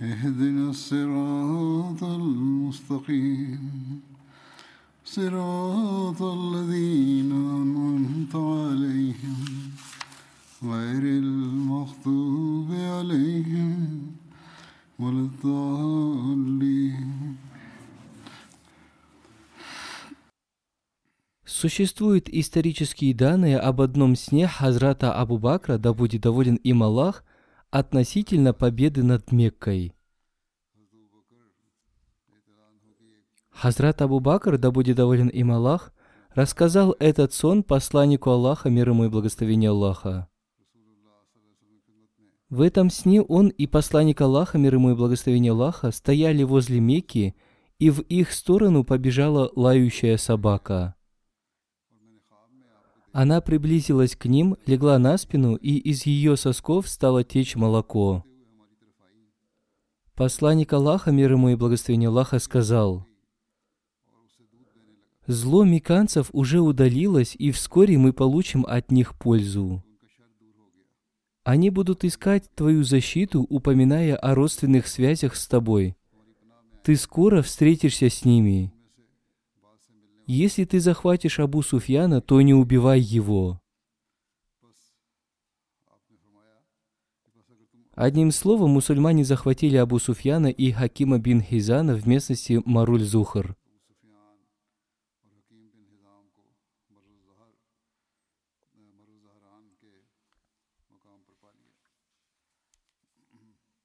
اهدنا الصراط المستقيم صراط الذين أنعمت عليهم غير المغضوب عليهم ولا الضالين Существуют исторические данные об одном сне Хазрата Абу Бакра, да будет доволен им Аллах, относительно победы над Меккой. Хазрат Абу Бакр, да будет доволен им Аллах, рассказал этот сон посланнику Аллаха, мир ему и благословение Аллаха. В этом сне он и посланник Аллаха, мир ему и благословение Аллаха, стояли возле Мекки, и в их сторону побежала лающая собака. Она приблизилась к ним, легла на спину, и из ее сосков стало течь молоко. Посланник Аллаха, мир ему и благословение Аллаха, сказал, «Зло меканцев уже удалилось, и вскоре мы получим от них пользу. Они будут искать твою защиту, упоминая о родственных связях с тобой. Ты скоро встретишься с ними. Если ты захватишь Абу Суфьяна, то не убивай его. Одним словом, мусульмане захватили Абу Суфьяна и Хакима бин Хизана в местности Маруль-Зухар.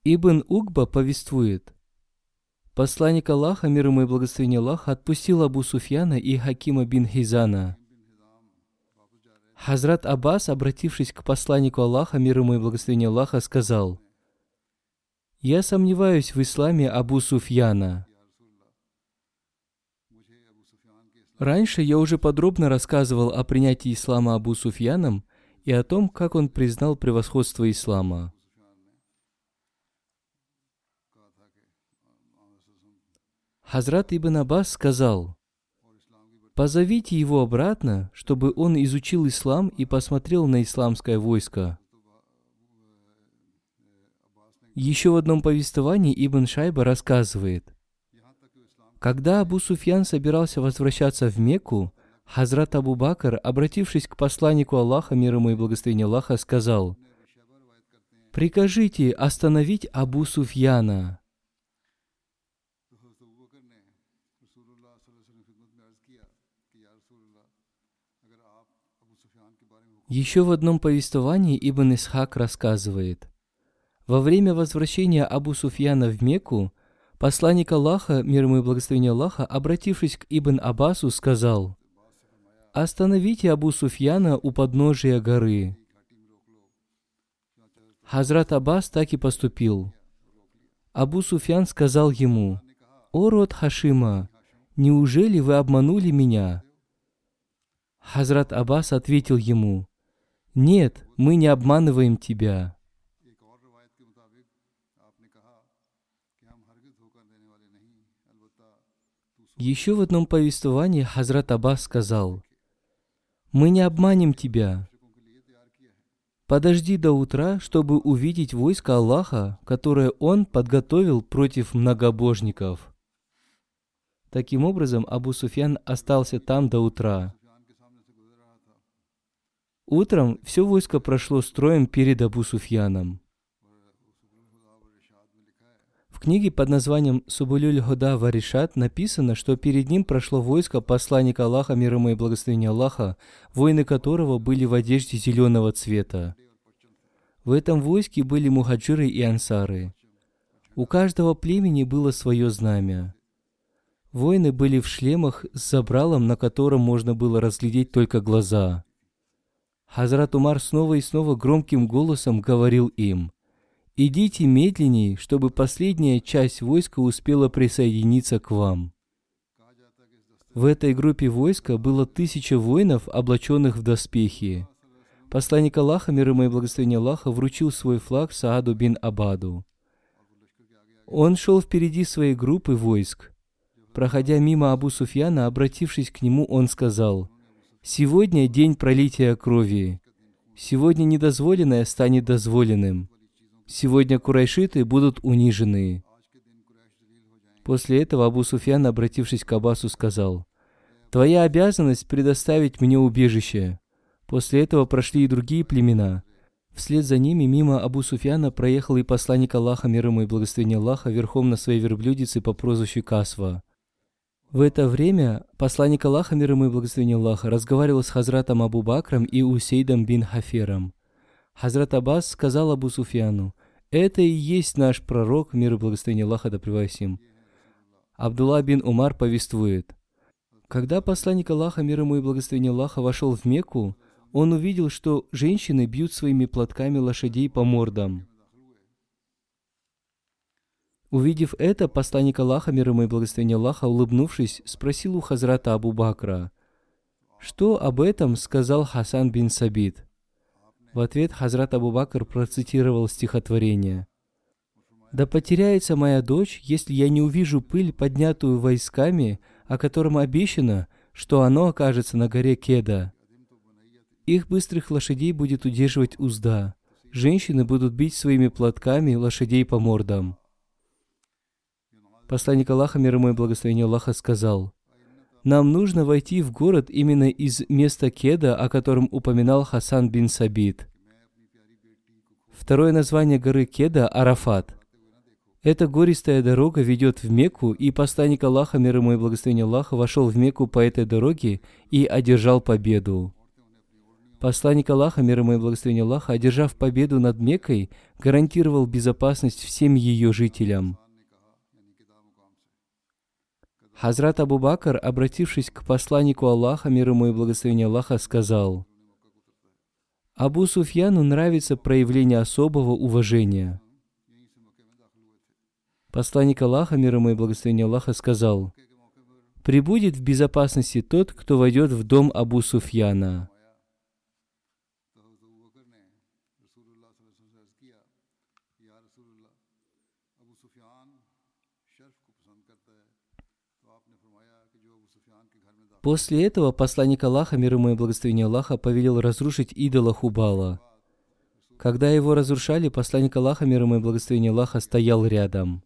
Ибн Угба повествует, Посланник Аллаха, мир ему и благословение Аллаха, отпустил Абу Суфьяна и Хакима бин Хизана. Хазрат Аббас, обратившись к посланнику Аллаха, мир ему и благословение Аллаха, сказал, «Я сомневаюсь в исламе Абу Суфьяна». Раньше я уже подробно рассказывал о принятии ислама Абу Суфьяном и о том, как он признал превосходство ислама. Хазрат Ибн Аббас сказал, «Позовите его обратно, чтобы он изучил ислам и посмотрел на исламское войско». Еще в одном повествовании Ибн Шайба рассказывает, когда Абу Суфьян собирался возвращаться в Мекку, Хазрат Абу Бакр, обратившись к посланнику Аллаха, мир ему и благословение Аллаха, сказал, «Прикажите остановить Абу Суфьяна». Еще в одном повествовании Ибн Исхак рассказывает, во время возвращения Абу Суфьяна в Мекку, посланник Аллаха, мир ему и благословение Аллаха, обратившись к Ибн Аббасу, сказал, «Остановите Абу Суфьяна у подножия горы». Хазрат Аббас так и поступил. Абу Суфьян сказал ему, «О род Хашима, неужели вы обманули меня?» Хазрат Аббас ответил ему, «Нет, мы не обманываем тебя». Еще в одном повествовании Хазрат Аббас сказал, «Мы не обманем тебя. Подожди до утра, чтобы увидеть войско Аллаха, которое Он подготовил против многобожников». Таким образом, Абу Суфьян остался там до утра. Утром все войско прошло строем перед Абу Суфьяном. В книге под названием Субулюль Года Варишат написано, что перед ним прошло войско посланника Аллаха, мир ему и благословения Аллаха, воины которого были в одежде зеленого цвета. В этом войске были мухаджиры и ансары. У каждого племени было свое знамя. Воины были в шлемах с забралом, на котором можно было разглядеть только глаза. Хазрат Умар снова и снова громким голосом говорил им – Идите медленней, чтобы последняя часть войска успела присоединиться к вам. В этой группе войска было тысяча воинов, облаченных в доспехи. Посланник Аллаха, мир ему и благословение Аллаха, вручил свой флаг Сааду бин Абаду. Он шел впереди своей группы войск. Проходя мимо Абу Суфьяна, обратившись к нему, он сказал, «Сегодня день пролития крови. Сегодня недозволенное станет дозволенным. Сегодня курайшиты будут унижены. После этого Абу Суфьян, обратившись к Аббасу, сказал, «Твоя обязанность предоставить мне убежище». После этого прошли и другие племена. Вслед за ними мимо Абу Суфьяна проехал и посланник Аллаха, мир ему и благословение Аллаха, верхом на своей верблюдице по прозвищу Касва. В это время посланник Аллаха, мир ему и благословение Аллаха, разговаривал с Хазратом Абу Бакром и Усейдом бин Хафером. Хазрат Аббас сказал Абу Суфьяну, это и есть наш пророк, мир и благословение Аллаха да им. Абдулла бин Умар повествует. Когда посланник Аллаха, мир ему и благословение Аллаха, вошел в Мекку, он увидел, что женщины бьют своими платками лошадей по мордам. Увидев это, посланник Аллаха, мир ему и благословение Аллаха, улыбнувшись, спросил у Хазрата Абу Бакра, что об этом сказал Хасан бин Сабит. В ответ Хазрат Абу Бакр процитировал стихотворение. «Да потеряется моя дочь, если я не увижу пыль, поднятую войсками, о котором обещано, что оно окажется на горе Кеда. Их быстрых лошадей будет удерживать узда. Женщины будут бить своими платками лошадей по мордам». Посланник Аллаха, мир ему и благословение Аллаха, сказал, нам нужно войти в город именно из места Кеда, о котором упоминал Хасан бин Сабит. Второе название горы Кеда – Арафат. Эта гористая дорога ведет в Мекку, и посланник Аллаха, мир ему и благословение Аллаха, вошел в Мекку по этой дороге и одержал победу. Посланник Аллаха, мир ему и благословение Аллаха, одержав победу над Меккой, гарантировал безопасность всем ее жителям – Хазрат Абу Бакр, обратившись к посланнику Аллаха, мир ему и благословение Аллаха, сказал, Абу Суфьяну нравится проявление особого уважения. Посланник Аллаха, мир ему и благословение Аллаха, сказал, «Прибудет в безопасности тот, кто войдет в дом Абу Суфьяна». После этого посланник Аллаха, мир ему и благословение Аллаха, повелел разрушить идола Хубала. Когда его разрушали, посланник Аллаха, мир ему и благословение Аллаха, стоял рядом.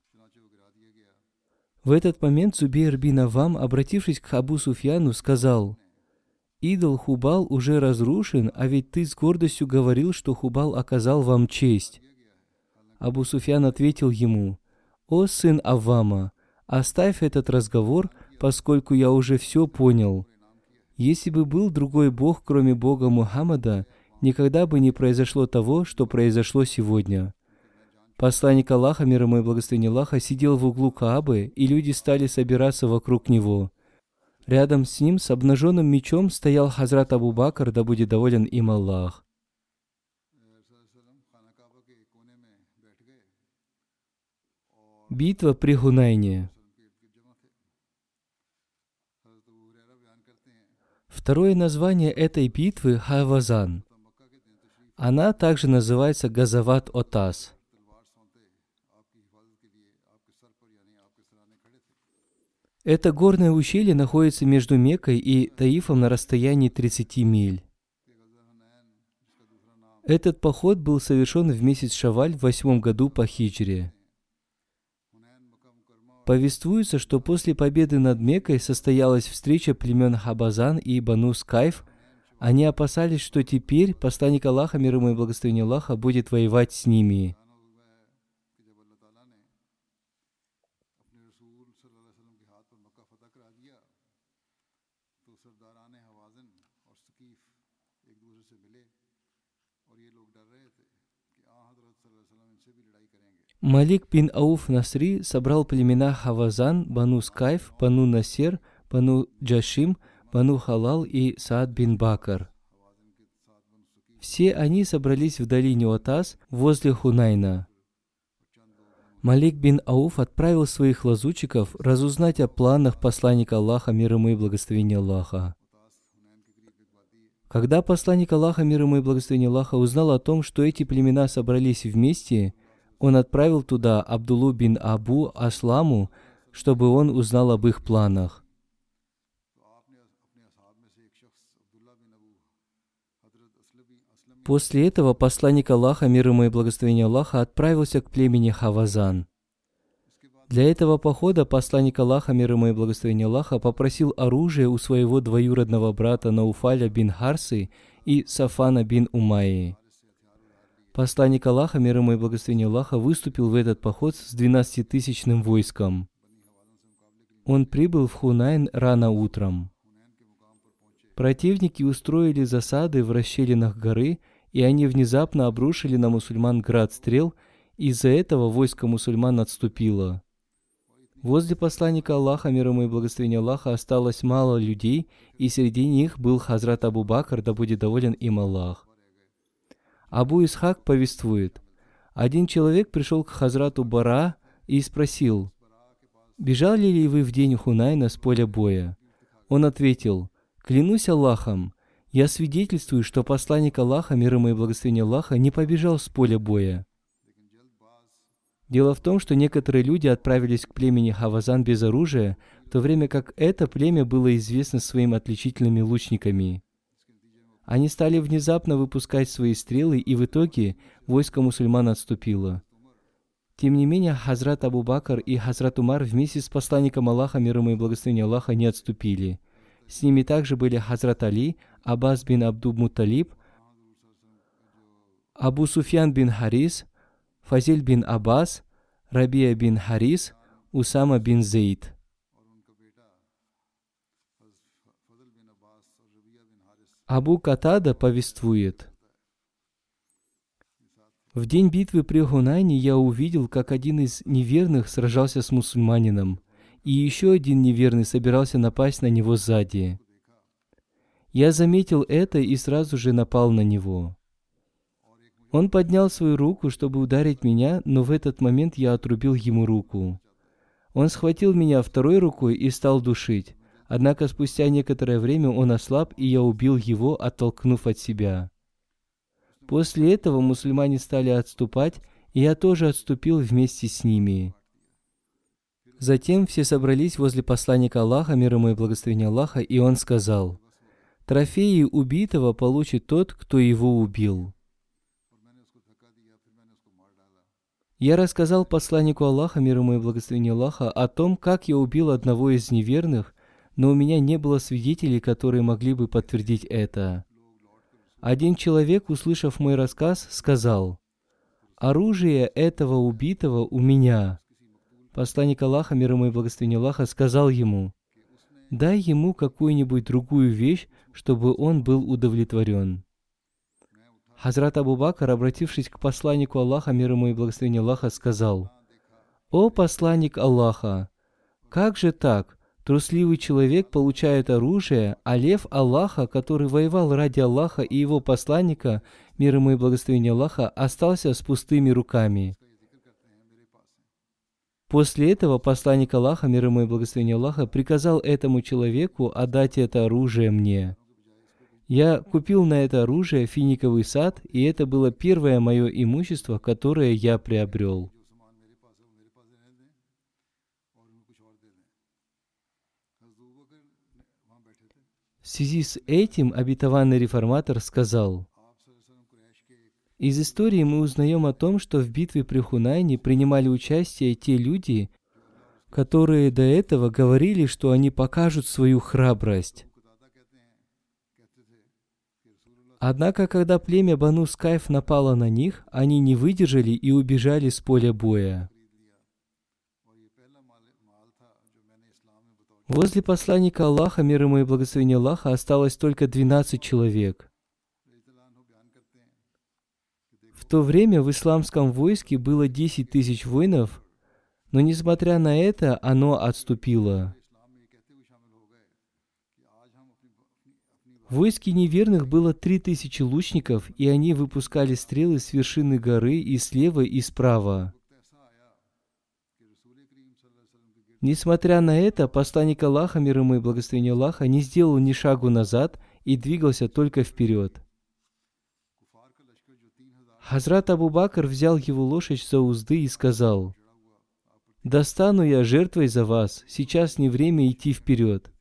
В этот момент Зубейр бин Авам, обратившись к Абу Суфьяну, сказал, «Идол Хубал уже разрушен, а ведь ты с гордостью говорил, что Хубал оказал вам честь». Абу Суфьян ответил ему, «О сын Аввама, оставь этот разговор, поскольку я уже все понял. Если бы был другой Бог, кроме Бога Мухаммада, никогда бы не произошло того, что произошло сегодня. Посланник Аллаха, мир ему и благословение Аллаха, сидел в углу Каабы, и люди стали собираться вокруг него. Рядом с ним с обнаженным мечом стоял Хазрат Абу Бакр, да будет доволен им Аллах. Битва при Гунайне. Второе название этой битвы – Хавазан. Она также называется Газават Отас. Это горное ущелье находится между Меккой и Таифом на расстоянии 30 миль. Этот поход был совершен в месяц Шаваль в восьмом году по хиджре. Повествуется, что после победы над Меккой состоялась встреча племен Хабазан и Бану Скайф. Они опасались, что теперь посланник Аллаха, мир ему и благословение Аллаха, будет воевать с ними. Малик бин Ауф Насри собрал племена Хавазан, Бану Скайф, Бану Насер, Бану Джашим, Бану Халал и Саад бин Бакар. Все они собрались в долине Отас возле Хунайна. Малик бин Ауф отправил своих лазутчиков разузнать о планах посланника Аллаха, мир ему и благословения Аллаха. Когда посланник Аллаха, мир ему и благословения Аллаха, узнал о том, что эти племена собрались вместе, он отправил туда Абдулу бин Абу Асламу, чтобы он узнал об их планах. После этого посланник Аллаха, мир ему и благословение Аллаха, отправился к племени Хавазан. Для этого похода посланник Аллаха, мир ему и благословение Аллаха, попросил оружие у своего двоюродного брата Науфаля бин Харсы и Сафана бин Умайи. Посланник Аллаха, мир ему и благословения Аллаха, выступил в этот поход с 12-тысячным войском. Он прибыл в Хунайн рано утром. Противники устроили засады в расщелинах горы, и они внезапно обрушили на мусульман град стрел, из-за этого войско мусульман отступило. Возле посланника Аллаха, мир ему и благословения Аллаха, осталось мало людей, и среди них был Хазрат Абу Бакр, да будет доволен им Аллах. Абу Исхак повествует, один человек пришел к Хазрату Бара и спросил, «Бежали ли вы в день Хунайна с поля боя?» Он ответил, «Клянусь Аллахом, я свидетельствую, что посланник Аллаха, мир ему и благословение Аллаха, не побежал с поля боя». Дело в том, что некоторые люди отправились к племени Хавазан без оружия, в то время как это племя было известно своими отличительными лучниками. Они стали внезапно выпускать свои стрелы, и в итоге войско мусульман отступило. Тем не менее, Хазрат Абу Бакр и Хазрат Умар вместе с посланником Аллаха, мир ему и благословение Аллаха, не отступили. С ними также были Хазрат Али, Аббас бин Абду Муталиб, Абу Суфьян бин Харис, Фазиль бин Аббас, Рабия бин Харис, Усама бин Зейд. Абу Катада повествует. В день битвы при Хунайне я увидел, как один из неверных сражался с мусульманином, и еще один неверный собирался напасть на него сзади. Я заметил это и сразу же напал на него. Он поднял свою руку, чтобы ударить меня, но в этот момент я отрубил ему руку. Он схватил меня второй рукой и стал душить. Однако спустя некоторое время он ослаб, и я убил его, оттолкнув от себя. После этого мусульмане стали отступать, и я тоже отступил вместе с ними. Затем все собрались возле посланника Аллаха, мир ему и благословения Аллаха, и он сказал, «Трофеи убитого получит тот, кто его убил». Я рассказал посланнику Аллаха, мир ему и благословения Аллаха, о том, как я убил одного из неверных, но у меня не было свидетелей, которые могли бы подтвердить это. Один человек, услышав мой рассказ, сказал, «Оружие этого убитого у меня». Посланник Аллаха, мир ему и благословения Аллаха, сказал ему, «Дай ему какую-нибудь другую вещь, чтобы он был удовлетворен». Хазрат Абу Бакр, обратившись к посланнику Аллаха, мир ему и благословения Аллаха, сказал, «О посланник Аллаха, как же так? Трусливый человек получает оружие, а лев Аллаха, который воевал ради Аллаха и его посланника, мир ему и благословения Аллаха, остался с пустыми руками». После этого посланник Аллаха, мир ему и благословения Аллаха, приказал этому человеку отдать это оружие мне. Я купил на это оружие финиковый сад, и это было первое мое имущество, которое я приобрел. В связи с этим обетованный реформатор сказал, из истории мы узнаем о том, что в битве при Хунайне принимали участие те люди, которые до этого говорили, что они покажут свою храбрость. Однако, когда племя Бану Скайф напало на них, они не выдержали и убежали с поля боя. Возле посланника Аллаха, мир ему и благословение Аллаха, осталось только 12 человек. В то время в исламском войске было 10 тысяч воинов, но несмотря на это, оно отступило. В войске неверных было три тысячи лучников, и они выпускали стрелы с вершины горы и слева, и справа. Несмотря на это, посланник Аллаха, мир ему и благословение Аллаха, не сделал ни шагу назад и двигался только вперед. Хазрат Абу Бакр взял его лошадь за узды и сказал, «Достану я жертвой за вас, сейчас не время идти вперед.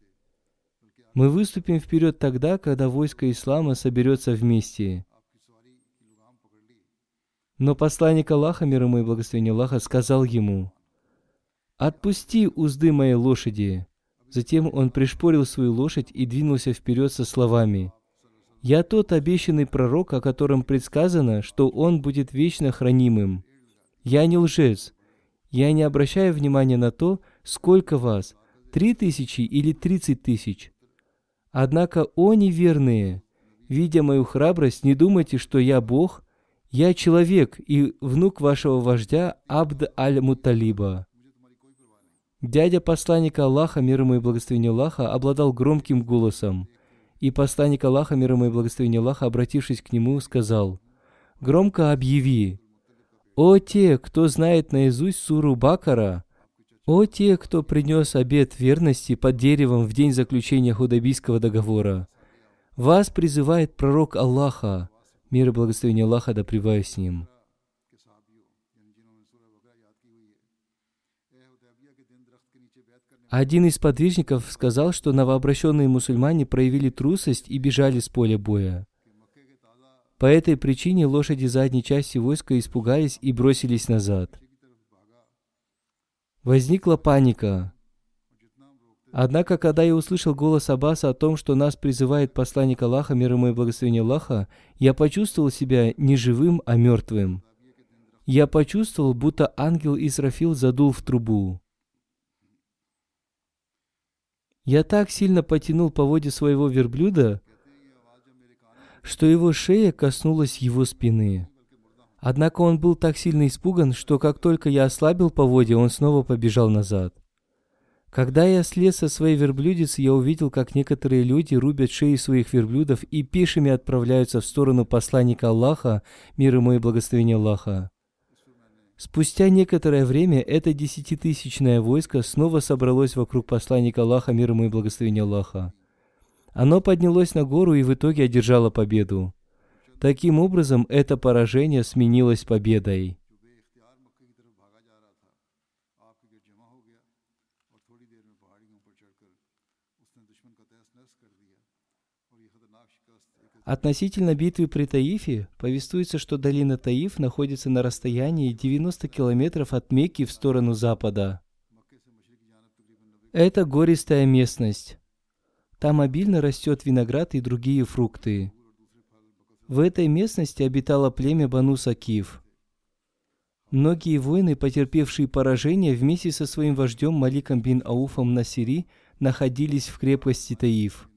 Мы выступим вперед тогда, когда войско ислама соберется вместе». Но посланник Аллаха, мир ему и благословение Аллаха, сказал ему, «Отпусти узды моей лошади». Затем он пришпорил свою лошадь и двинулся вперед со словами, «Я тот обещанный пророк, о котором предсказано, что он будет вечно хранимым. Я не лжец. Я не обращаю внимания на то, сколько вас, три тысячи или тридцать тысяч. Однако, о неверные, видя мою храбрость, не думайте, что я Бог, я человек и внук вашего вождя Абд аль-Муталиба. Дядя посланника Аллаха, мир ему и благословение Аллаха, обладал громким голосом. И посланник Аллаха, мир ему и благословение Аллаха, обратившись к нему, сказал, «Громко объяви, о те, кто знает наизусть суру Бакара, о те, кто принес обет верности под деревом в день заключения худабийского договора, вас призывает пророк Аллаха, мир и благословение Аллаха да с ним». Один из подвижников сказал, что новообращенные мусульмане проявили трусость и бежали с поля боя. По этой причине лошади задней части войска испугались и бросились назад. Возникла паника. Однако, когда я услышал голос Аббаса о том, что нас призывает посланник Аллаха, мир ему и благословение Аллаха, я почувствовал себя не живым, а мертвым. Я почувствовал, будто ангел Исрафил задул в трубу. Я так сильно потянул по воде своего верблюда, что его шея коснулась его спины. Однако он был так сильно испуган, что как только я ослабил по воде, он снова побежал назад. Когда я слез со своей верблюдицы, я увидел, как некоторые люди рубят шеи своих верблюдов и пешими отправляются в сторону посланника Аллаха, мир ему и благословение Аллаха. Спустя некоторое время это десятитысячное войско снова собралось вокруг посланника Аллаха, мир ему и благословения Аллаха. Оно поднялось на гору и в итоге одержало победу. Таким образом, это поражение сменилось победой. Относительно битвы при Таифе, повествуется, что долина Таиф находится на расстоянии 90 километров от Мекки в сторону запада. Это гористая местность. Там обильно растет виноград и другие фрукты. В этой местности обитало племя Бану Сакиф. Многие воины, потерпевшие поражение, вместе со своим вождем Маликом бин Ауфом Насири находились в крепости Таиф.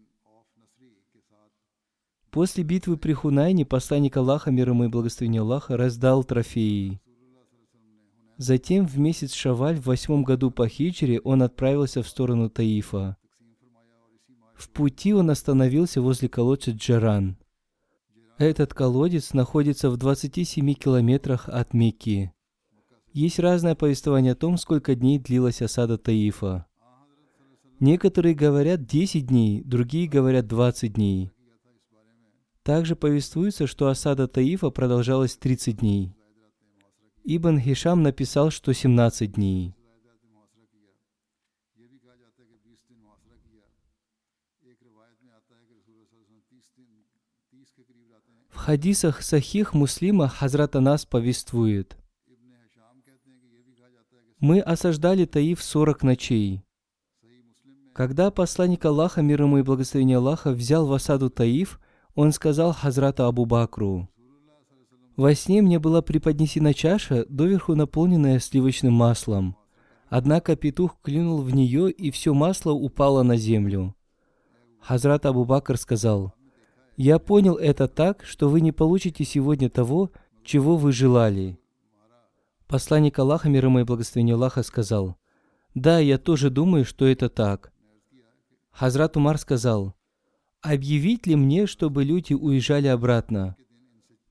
После битвы при Хунайне посланник Аллаха, мир ему и благословение Аллаха, раздал трофеи. Затем в месяц Шаваль в восьмом году по хиджре он отправился в сторону Таифа. В пути он остановился возле колодца Джаран. Этот колодец находится в 27 километрах от Мекки. Есть разное повествование о том, сколько дней длилась осада Таифа. Некоторые говорят 10 дней, другие говорят 20 дней. Также повествуется, что осада Таифа продолжалась 30 дней. Ибн Хишам написал, что 17 дней. В хадисах Сахих Муслима Хазрат Анас повествует, «Мы осаждали Таиф 40 ночей. Когда посланник Аллаха, мир ему и благословение Аллаха, взял в осаду Таиф, он сказал Хазрату Абу Бакру, «Во сне мне была преподнесена чаша, доверху наполненная сливочным маслом. Однако петух клюнул в нее, и все масло упало на землю. Хазрат Абу Бакр сказал, «Я понял это так, что вы не получите сегодня того, чего вы желали». Посланник Аллаха, мир ему и благословение Аллаха, сказал, «Да, я тоже думаю, что это так». Хазрат Умар сказал, «Объявить ли мне, чтобы люди уезжали обратно?»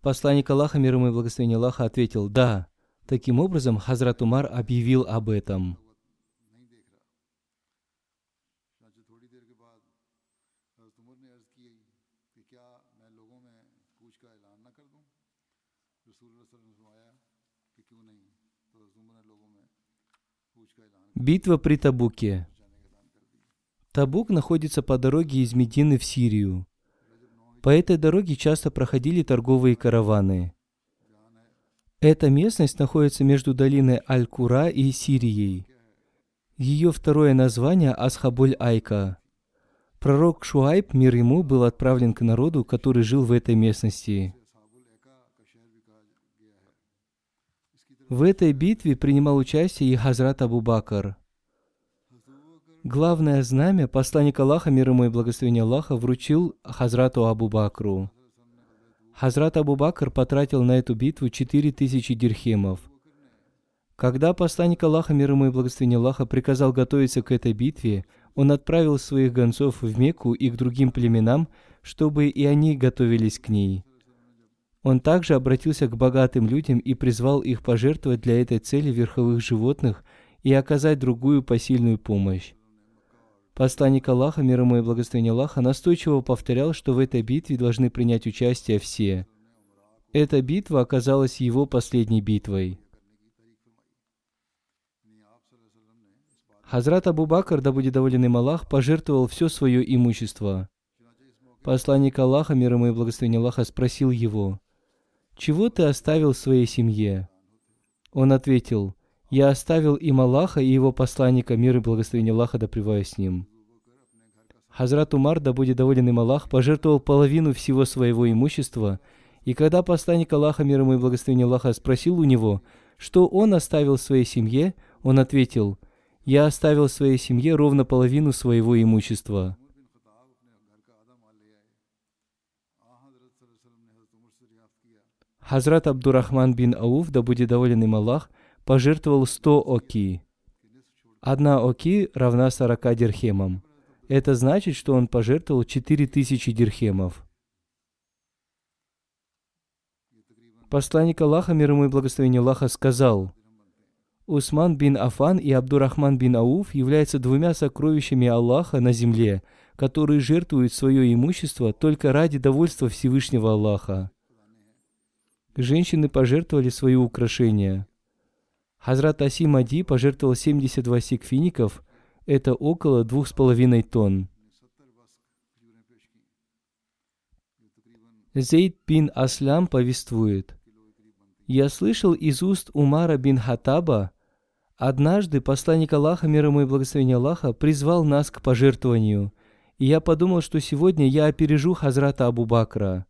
Посланник Аллаха, мир ему и благословение Аллаха, ответил, «Да». Таким образом, Хазрат Умар объявил об этом. Битва при Табуке. Табук находится по дороге из Медины в Сирию. По этой дороге часто проходили торговые караваны. Эта местность находится между долиной Аль-Кура и Сирией. Ее второе название Асхабуль-Айка. Пророк Шуайб, мир ему, был отправлен к народу, который жил в этой местности. В этой битве принимал участие и Хазрат Абу Бакр. Главное знамя посланник Аллаха, мир ему и благословение Аллаха, вручил Хазрату Абу Бакру. Хазрат Абу Бакр потратил на эту битву 4000 дирхемов. Когда посланник Аллаха, мир ему и благословение Аллаха, приказал готовиться к этой битве, он отправил своих гонцов в Мекку и к другим племенам, чтобы и они готовились к ней. Он также обратился к богатым людям и призвал их пожертвовать для этой цели верховых животных и оказать другую посильную помощь. Посланник Аллаха, мир ему и благословение Аллаха, настойчиво повторял, что в этой битве должны принять участие все. Эта битва оказалась его последней битвой. Хазрат Абу Бакр, да будет доволен им Аллах, пожертвовал все свое имущество. Посланник Аллаха, мир ему и благословение Аллаха, спросил его, чего ты оставил своей семье? Он ответил, я оставил им Аллаха и его посланника, мир и благословение Аллаха, да с ним. Хазрат Умар, да будет доволен им Аллах, пожертвовал половину всего своего имущества, и когда посланник Аллаха, мир ему и благословение Аллаха, спросил у него, что он оставил своей семье, он ответил, «Я оставил своей семье ровно половину своего имущества». Хазрат Абдурахман бин Ауф, да будет доволен им Аллах, пожертвовал 100 оки. Одна оки равна 40 дирхемам. Это значит, что он пожертвовал 4000 дирхемов. Посланник Аллаха, мир ему и благословение Аллаха, сказал, Усман бин Афан и Абдурахман бин Ауф являются двумя сокровищами Аллаха на земле, которые жертвуют свое имущество только ради довольства Всевышнего Аллаха женщины пожертвовали свои украшения. Хазрат Аси Мади пожертвовал 72 сикфиников, это около двух с половиной тонн. Зейд бин Аслям повествует. «Я слышал из уст Умара бин Хатаба, однажды посланник Аллаха, мир ему и благословение Аллаха, призвал нас к пожертвованию, и я подумал, что сегодня я опережу Хазрата Абу Бакра.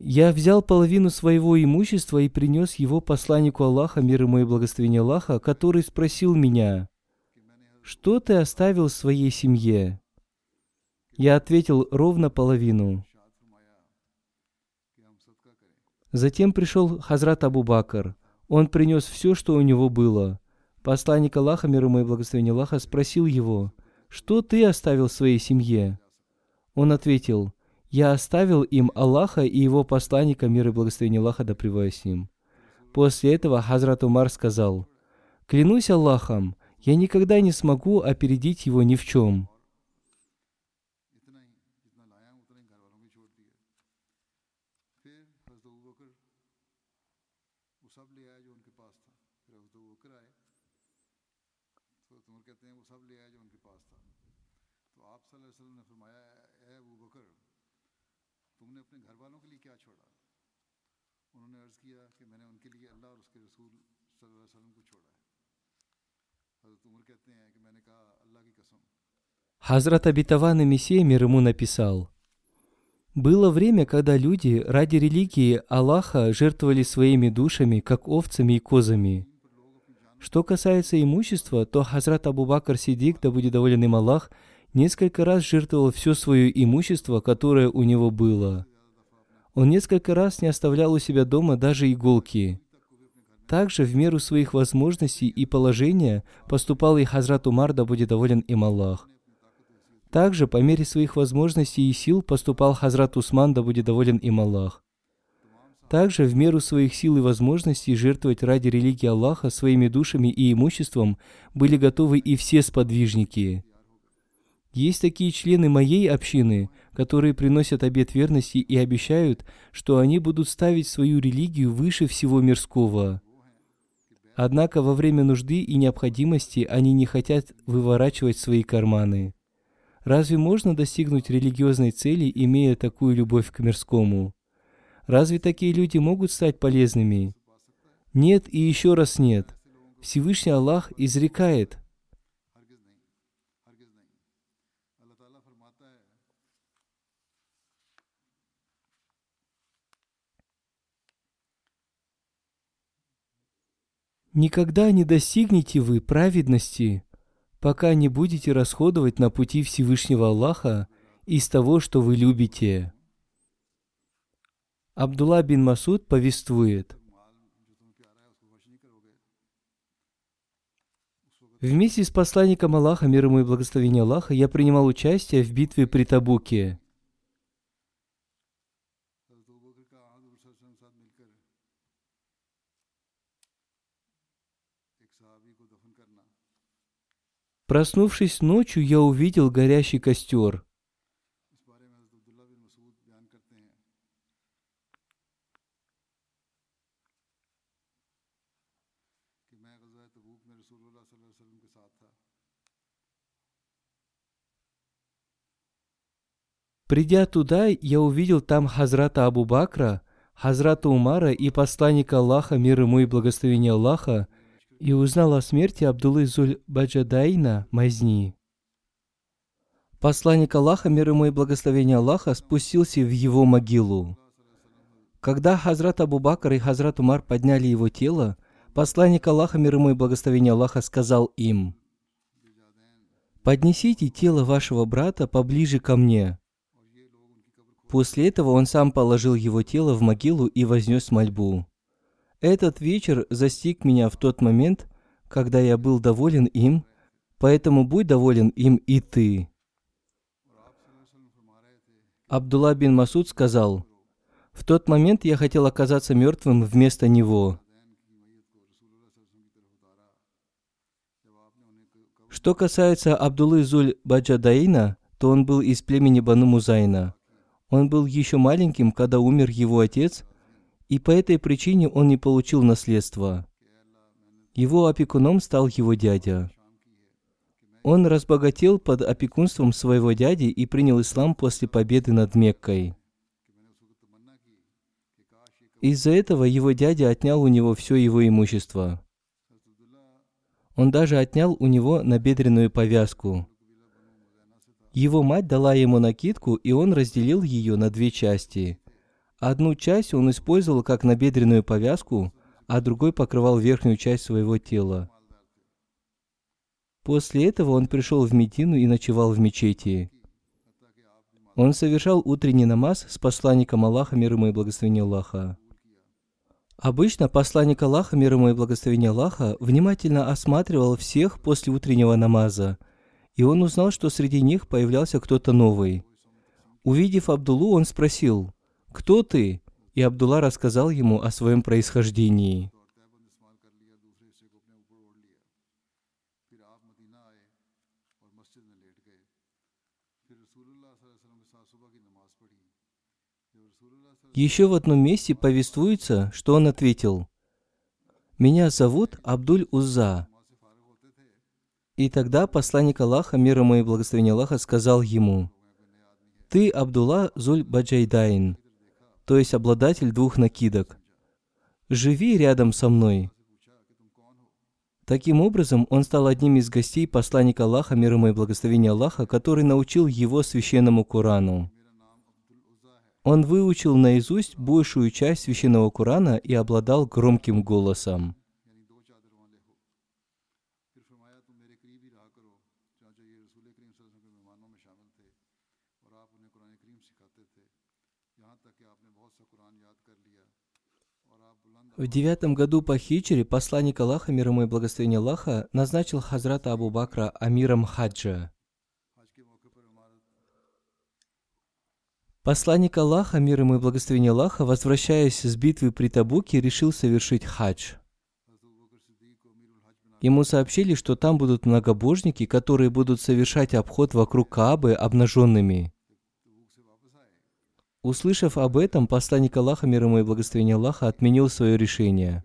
Я взял половину своего имущества и принес его посланнику Аллаха, мир ему и благословение Аллаха, который спросил меня, «Что ты оставил своей семье?» Я ответил ровно половину. Затем пришел Хазрат Абу Бакр. Он принес все, что у него было. Посланник Аллаха, мир ему и благословение Аллаха, спросил его, «Что ты оставил своей семье?» Он ответил, я оставил им Аллаха и его посланника, мир и благословение Аллаха да с ним. После этого Хазрат Умар сказал, «Клянусь Аллахом, я никогда не смогу опередить его ни в чем». Хазрат Абитаван и Мессия мир ему написал, Было время, когда люди ради религии Аллаха жертвовали своими душами, как овцами и козами. Что касается имущества, то Хазрат Абу Бакр Сидик, да будет доволен им Аллах, несколько раз жертвовал все свое имущество, которое у него было. Он несколько раз не оставлял у себя дома даже иголки. Также в меру своих возможностей и положения поступал и Хазрат Умар, да будет доволен им Аллах. Также по мере своих возможностей и сил поступал Хазрат Усман, да будет доволен им Аллах. Также в меру своих сил и возможностей жертвовать ради религии Аллаха своими душами и имуществом были готовы и все сподвижники. Есть такие члены моей общины, которые приносят обет верности и обещают, что они будут ставить свою религию выше всего мирского. Однако во время нужды и необходимости они не хотят выворачивать свои карманы. Разве можно достигнуть религиозной цели, имея такую любовь к мирскому? Разве такие люди могут стать полезными? Нет и еще раз нет. Всевышний Аллах изрекает. Никогда не достигнете вы праведности, пока не будете расходовать на пути Всевышнего Аллаха из того, что вы любите. Абдулла бин Масуд повествует. Вместе с посланником Аллаха, мир ему и благословение Аллаха, я принимал участие в битве при Табуке. Проснувшись ночью, я увидел горящий костер. Придя туда, я увидел там Хазрата Абу Бакра, Хазрата Умара и посланника Аллаха, мир ему и благословение Аллаха, и узнал о смерти Абдуллы Зуль Баджадайна Мазни. Посланник Аллаха, мир ему и благословение Аллаха, спустился в его могилу. Когда Хазрат Абу Бакр и Хазрат Умар подняли его тело, посланник Аллаха, мир ему и благословение Аллаха, сказал им, «Поднесите тело вашего брата поближе ко мне». После этого он сам положил его тело в могилу и вознес мольбу. Этот вечер застиг меня в тот момент, когда я был доволен им, поэтому будь доволен им и ты. Абдулла бин Масуд сказал, «В тот момент я хотел оказаться мертвым вместо него». Что касается Абдуллы Зуль Баджадаина, то он был из племени Бану Музайна. Он был еще маленьким, когда умер его отец, и по этой причине он не получил наследства. Его опекуном стал его дядя. Он разбогател под опекунством своего дяди и принял ислам после победы над Меккой. Из-за этого его дядя отнял у него все его имущество. Он даже отнял у него набедренную повязку. Его мать дала ему накидку, и он разделил ее на две части. Одну часть он использовал как набедренную повязку, а другой покрывал верхнюю часть своего тела. После этого он пришел в Медину и ночевал в мечети. Он совершал утренний намаз с посланником Аллаха, мир ему и благословение Аллаха. Обычно посланник Аллаха, мир ему и благословение Аллаха, внимательно осматривал всех после утреннего намаза – и он узнал, что среди них появлялся кто-то новый. Увидев Абдуллу, он спросил, «Кто ты?» И Абдулла рассказал ему о своем происхождении. Еще в одном месте повествуется, что он ответил, «Меня зовут Абдуль Уза, и тогда посланник Аллаха, мир ему и благословение Аллаха, сказал ему, «Ты Абдулла Зуль Баджайдайн, то есть обладатель двух накидок. Живи рядом со мной». Таким образом, он стал одним из гостей посланника Аллаха, мир ему и благословение Аллаха, который научил его священному Корану. Он выучил наизусть большую часть священного Корана и обладал громким голосом. В девятом году по хиджре посланник Аллаха, мир ему и благословение Аллаха, назначил Хазрата Абу Бакра амиром хаджа. Посланник Аллаха, мир ему и благословение Аллаха, возвращаясь с битвы при Табуке, решил совершить хадж. Ему сообщили, что там будут многобожники, которые будут совершать обход вокруг Каабы обнаженными. Услышав об этом, посланник Аллаха, мир ему и благословение Аллаха, отменил свое решение.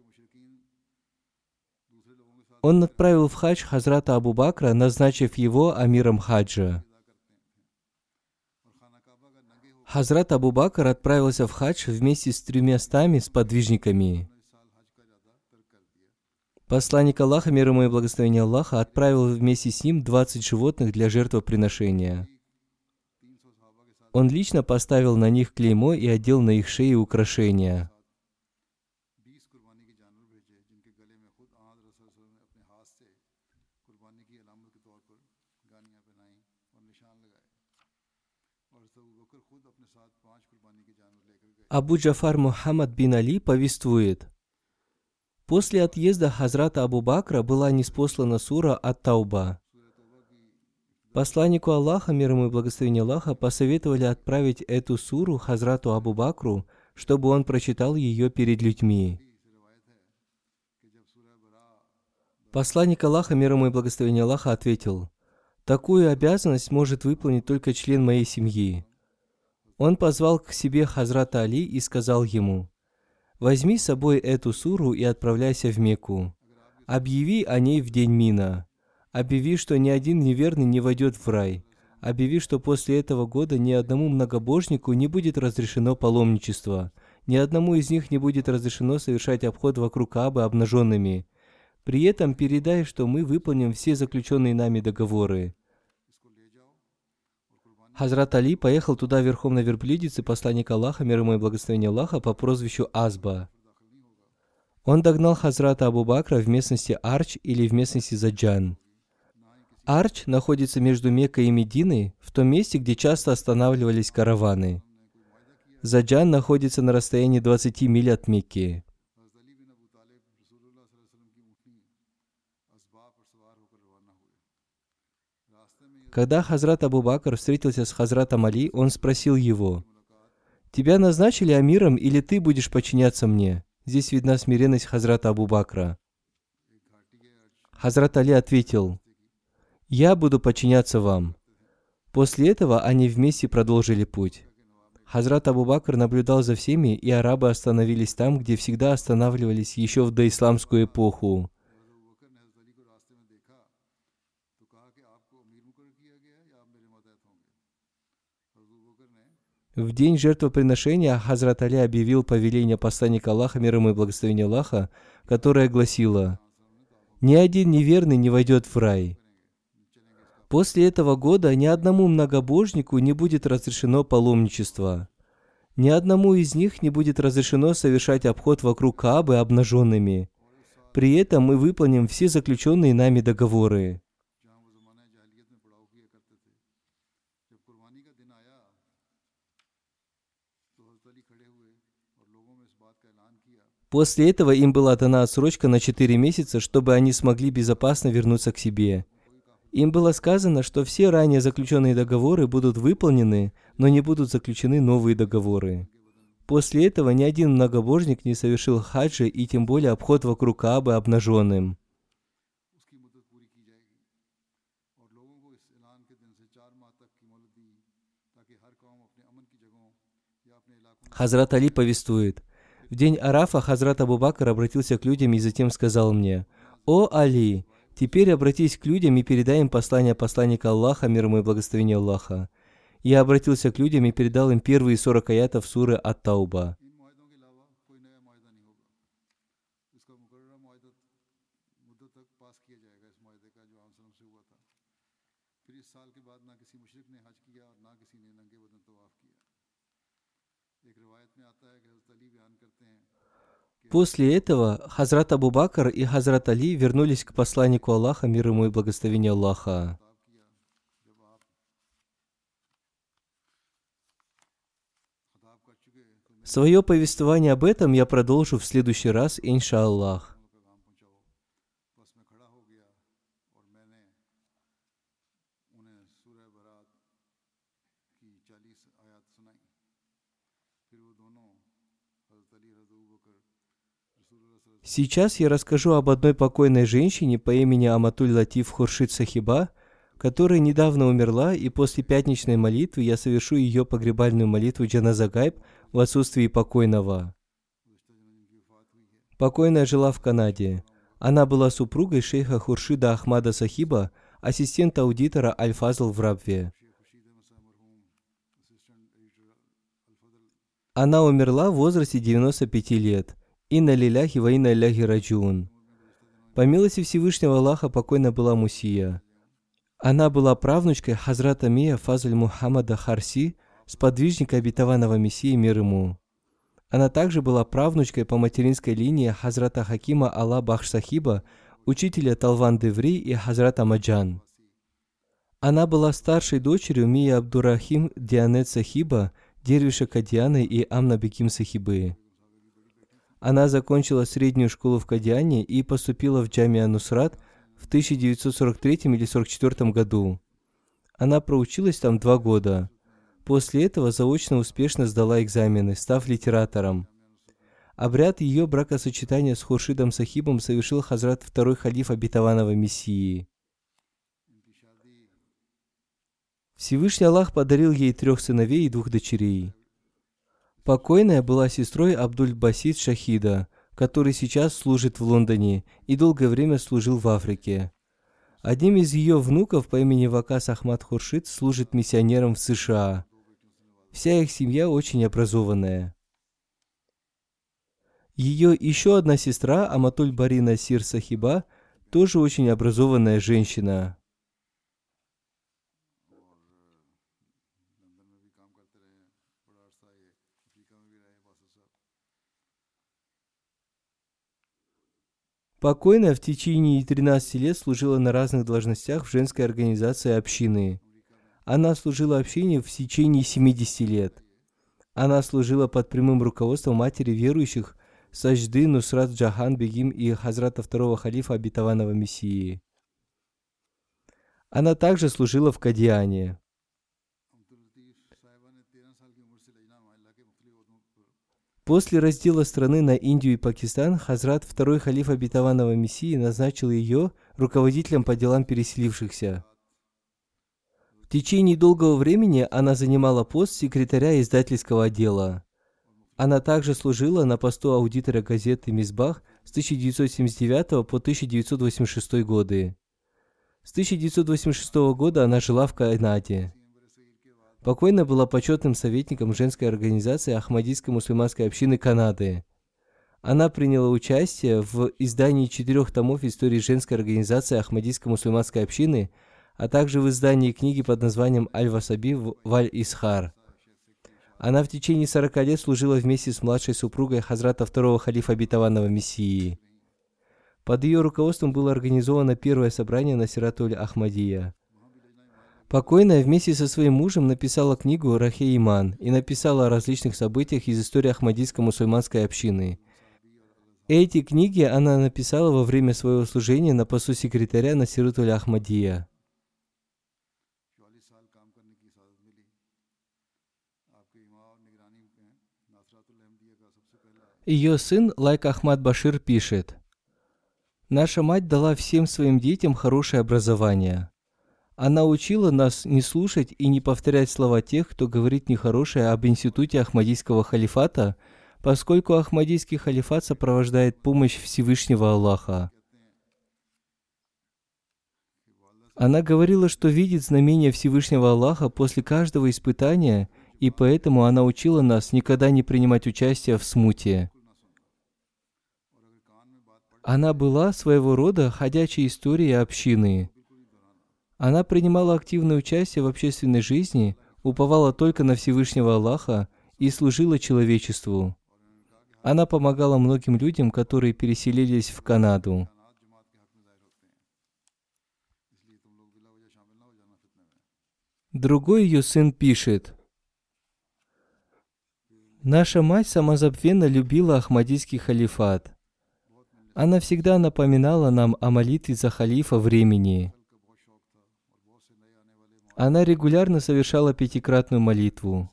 Он отправил в хадж Хазрата Абу Бакра, назначив его амиром хаджа. Хазрат Абу Бакр отправился в хадж вместе с тремястами сподвижниками. Посланник Аллаха, мир ему и благословение Аллаха, отправил вместе с ним 20 животных для жертвоприношения. Он лично поставил на них клеймо и одел на их шеи украшения. Абу Джафар Мухаммад бин Али повествует. После отъезда Хазрата Абу Бакра была неспослана сура от Тауба. Посланнику Аллаха, мир ему и благословение Аллаха, посоветовали отправить эту суру Хазрату Абу Бакру, чтобы он прочитал ее перед людьми. Посланник Аллаха, мир ему и благословение Аллаха, ответил, «Такую обязанность может выполнить только член моей семьи». Он позвал к себе Хазрата Али и сказал ему, «Возьми с собой эту суру и отправляйся в Мекку. Объяви о ней в день Мина. Объяви, что ни один неверный не войдет в рай. Объяви, что после этого года ни одному многобожнику не будет разрешено паломничество. Ни одному из них не будет разрешено совершать обход вокруг Каабы обнаженными. При этом передай, что мы выполним все заключенные нами договоры. Хазрат Али поехал туда верхом на верблюдице посланник Аллаха, мир ему и благословение Аллаха, по прозвищу Азба. Он догнал Хазрата Абу Бакра в местности Арч или в местности Заджан. Арч находится между Меккой и Мединой, в том месте, где часто останавливались караваны. Заджан находится на расстоянии 20 миль от Мекки. Когда Хазрат Абу Бакр встретился с Хазратом Али, он спросил его, «Тебя назначили амиром или ты будешь подчиняться мне?» Здесь видна смиренность Хазрата Абу Бакра. Хазрат Али ответил, «Я буду подчиняться вам». После этого они вместе продолжили путь. Хазрат Абу Бакр наблюдал за всеми, и арабы остановились там, где всегда останавливались еще в доисламскую эпоху. В день жертвоприношения Хазрат Али объявил повеление посланника Аллаха, мир ему и благословение Аллаха, которое гласило «Ни один неверный не войдет в рай, После этого года ни одному многобожнику не будет разрешено паломничество. Ни одному из них не будет разрешено совершать обход вокруг Каабы обнаженными. При этом мы выполним все заключенные нами договоры. После этого им была дана отсрочка на 4 месяца, чтобы они смогли безопасно вернуться к себе. Им было сказано, что все ранее заключенные договоры будут выполнены, но не будут заключены новые договоры. После этого ни один многобожник не совершил хаджа и тем более обход вокруг Каабы обнаженным. Хазрат Али повествует. В день Арафа Хазрат Абубакр обратился к людям и затем сказал мне, «О Али, теперь обратись к людям и передай им послание посланника Аллаха, мир ему и благословение Аллаха». Я обратился к людям и передал им первые 40 аятов суры Ат-Тауба. После этого Хазрат Абу Бакр и Хазрат Али вернулись к посланнику Аллаха, мир ему и благословение Аллаха. Свое повествование об этом я продолжу в следующий раз, иншаллах. Сейчас я расскажу об одной покойной женщине по имени Аматуль Латиф Хуршит Сахиба, которая недавно умерла, и после пятничной молитвы я совершу ее погребальную молитву Джаназагайб в отсутствии покойного. Покойная жила в Канаде. Она была супругой шейха Хуршида Ахмада Сахиба, ассистента аудитора Аль-Фазл в Рабве. Она умерла в возрасте 95 лет – Инна лиляхи ва инна ляхи раджун. По милости Всевышнего Аллаха покойна была Мусия. Она была правнучкой Хазрата Мия Фазль Мухаммада Харси, сподвижника обетованного Мессии мир ему. Она также была правнучкой по материнской линии Хазрата Хакима Алла Бахш Сахиба, учителя Талван Деври и Хазрата Маджан. Она была старшей дочерью Мия Абдурахим Дианет Сахиба, Дервиша Кадианы и Амна Беким Сахибы. Она закончила среднюю школу в Кадиане и поступила в Джамия Нусрат в 1943 или 1944 году. Она проучилась там два года. После этого заочно успешно сдала экзамены, став литератором. Обряд ее бракосочетания с Хуршидом Сахибом совершил Хазрат второй халиф обетованного Мессии. Всевышний Аллах подарил ей трех сыновей и двух дочерей. Покойная была сестрой Абдуль-Басид Шахида, который сейчас служит в Лондоне и долгое время служил в Африке. Одним из ее внуков по имени Вакас Ахмад Хуршид служит миссионером в США. Вся их семья очень образованная. Ее еще одна сестра Аматуль Барина Сир Сахиба тоже очень образованная женщина. Покойная в течение 13 лет служила на разных должностях в женской организации общины. Она служила общине в течение 70 лет. Она служила под прямым руководством матери верующих Сажды Нусрат Джахан Бегим и Хазрата второго халифа обетованного Мессии. Она также служила в Кадиане. После раздела страны на Индию и Пакистан Хазрат, второй халиф обетованного Мессии, назначил ее руководителем по делам переселившихся. В течение долгого времени она занимала пост секретаря издательского отдела. Она также служила на посту аудитора газеты «Мизбах» с 1979 по 1986 годы. С 1986 года она жила в Канаде. Покойная была почетным советником женской организации Ахмадийской мусульманской общины Канады. Она приняла участие в издании четырех томов истории женской организации Ахмадийской мусульманской общины, а также в издании книги под названием «Аль-Васаби Валь-Исхар». Она в течение 40 лет служила вместе с младшей супругой Хазрата второго халифа обетованного Мессии. Под ее руководством было организовано первое собрание на Сиратуль Ахмадия – Покойная вместе со своим мужем написала книгу «Рахе Иман» и написала о различных событиях из истории Ахмадийской мусульманской общины. Эти книги она написала во время своего служения на посту секретаря Насирутуль Ахмадия. Ее сын Лайк Ахмад Башир пишет, «Наша мать дала всем своим детям хорошее образование. Она учила нас не слушать и не повторять слова тех, кто говорит нехорошее об институте Ахмадийского халифата, поскольку Ахмадийский халифат сопровождает помощь Всевышнего Аллаха. Она говорила, что видит знамения Всевышнего Аллаха после каждого испытания, и поэтому она учила нас никогда не принимать участие в смуте. Она была своего рода ходячей историей общины – она принимала активное участие в общественной жизни, уповала только на Всевышнего Аллаха и служила человечеству. Она помогала многим людям, которые переселились в Канаду. Другой ее сын пишет, «Наша мать самозабвенно любила Ахмадийский халифат. Она всегда напоминала нам о молитве за халифа времени. Она регулярно совершала пятикратную молитву.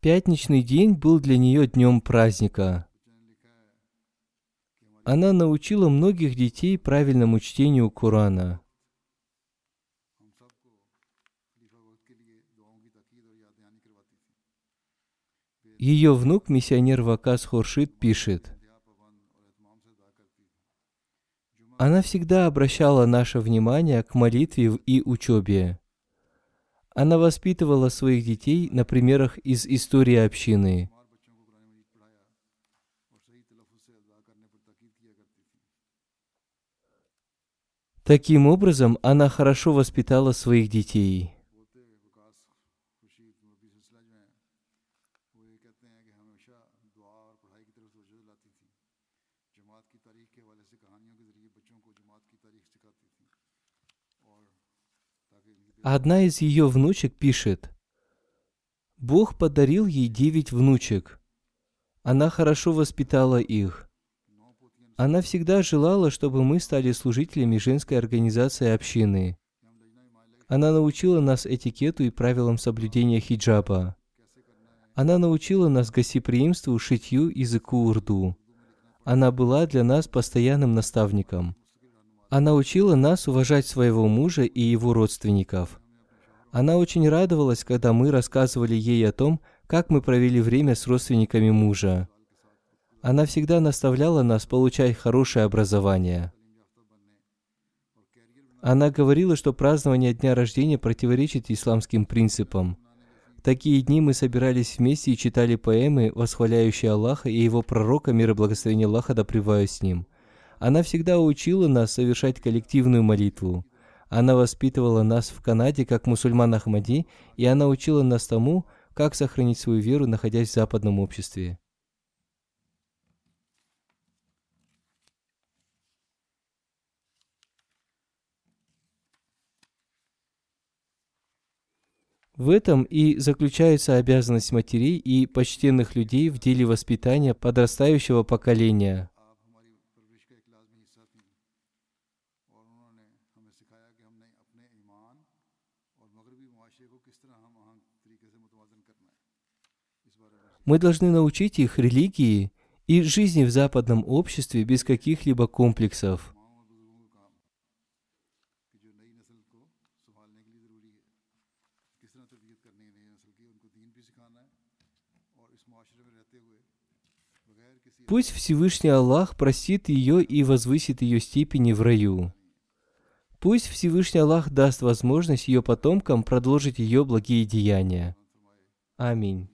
Пятничный день был для нее днем праздника. Она научила многих детей правильному чтению Корана. Ее внук, миссионер Вакас Хоршит, пишет, Она всегда обращала наше внимание к молитве и учебе. Она воспитывала своих детей на примерах из истории общины. Таким образом, она хорошо воспитала своих детей. Одна из ее внучек пишет, Бог подарил ей девять внучек. Она хорошо воспитала их. Она всегда желала, чтобы мы стали служителями женской организации общины. Она научила нас этикету и правилам соблюдения хиджаба. Она научила нас гостеприимству, шитью, языку урду. Она была для нас постоянным наставником. Она учила нас уважать своего мужа и его родственников. Она очень радовалась, когда мы рассказывали ей о том, как мы провели время с родственниками мужа. Она всегда наставляла нас получать хорошее образование. Она говорила, что празднование дня рождения противоречит исламским принципам. В такие дни мы собирались вместе и читали поэмы, восхваляющие Аллаха и его пророка, мир и благословение Аллаха да с ним – она всегда учила нас совершать коллективную молитву. Она воспитывала нас в Канаде как мусульман Ахмади, и она учила нас тому, как сохранить свою веру, находясь в западном обществе. В этом и заключается обязанность матерей и почтенных людей в деле воспитания подрастающего поколения – Мы должны научить их религии и жизни в западном обществе без каких-либо комплексов. Пусть Всевышний Аллах простит ее и возвысит ее степени в раю. Пусть Всевышний Аллах даст возможность ее потомкам продолжить ее благие деяния. Аминь.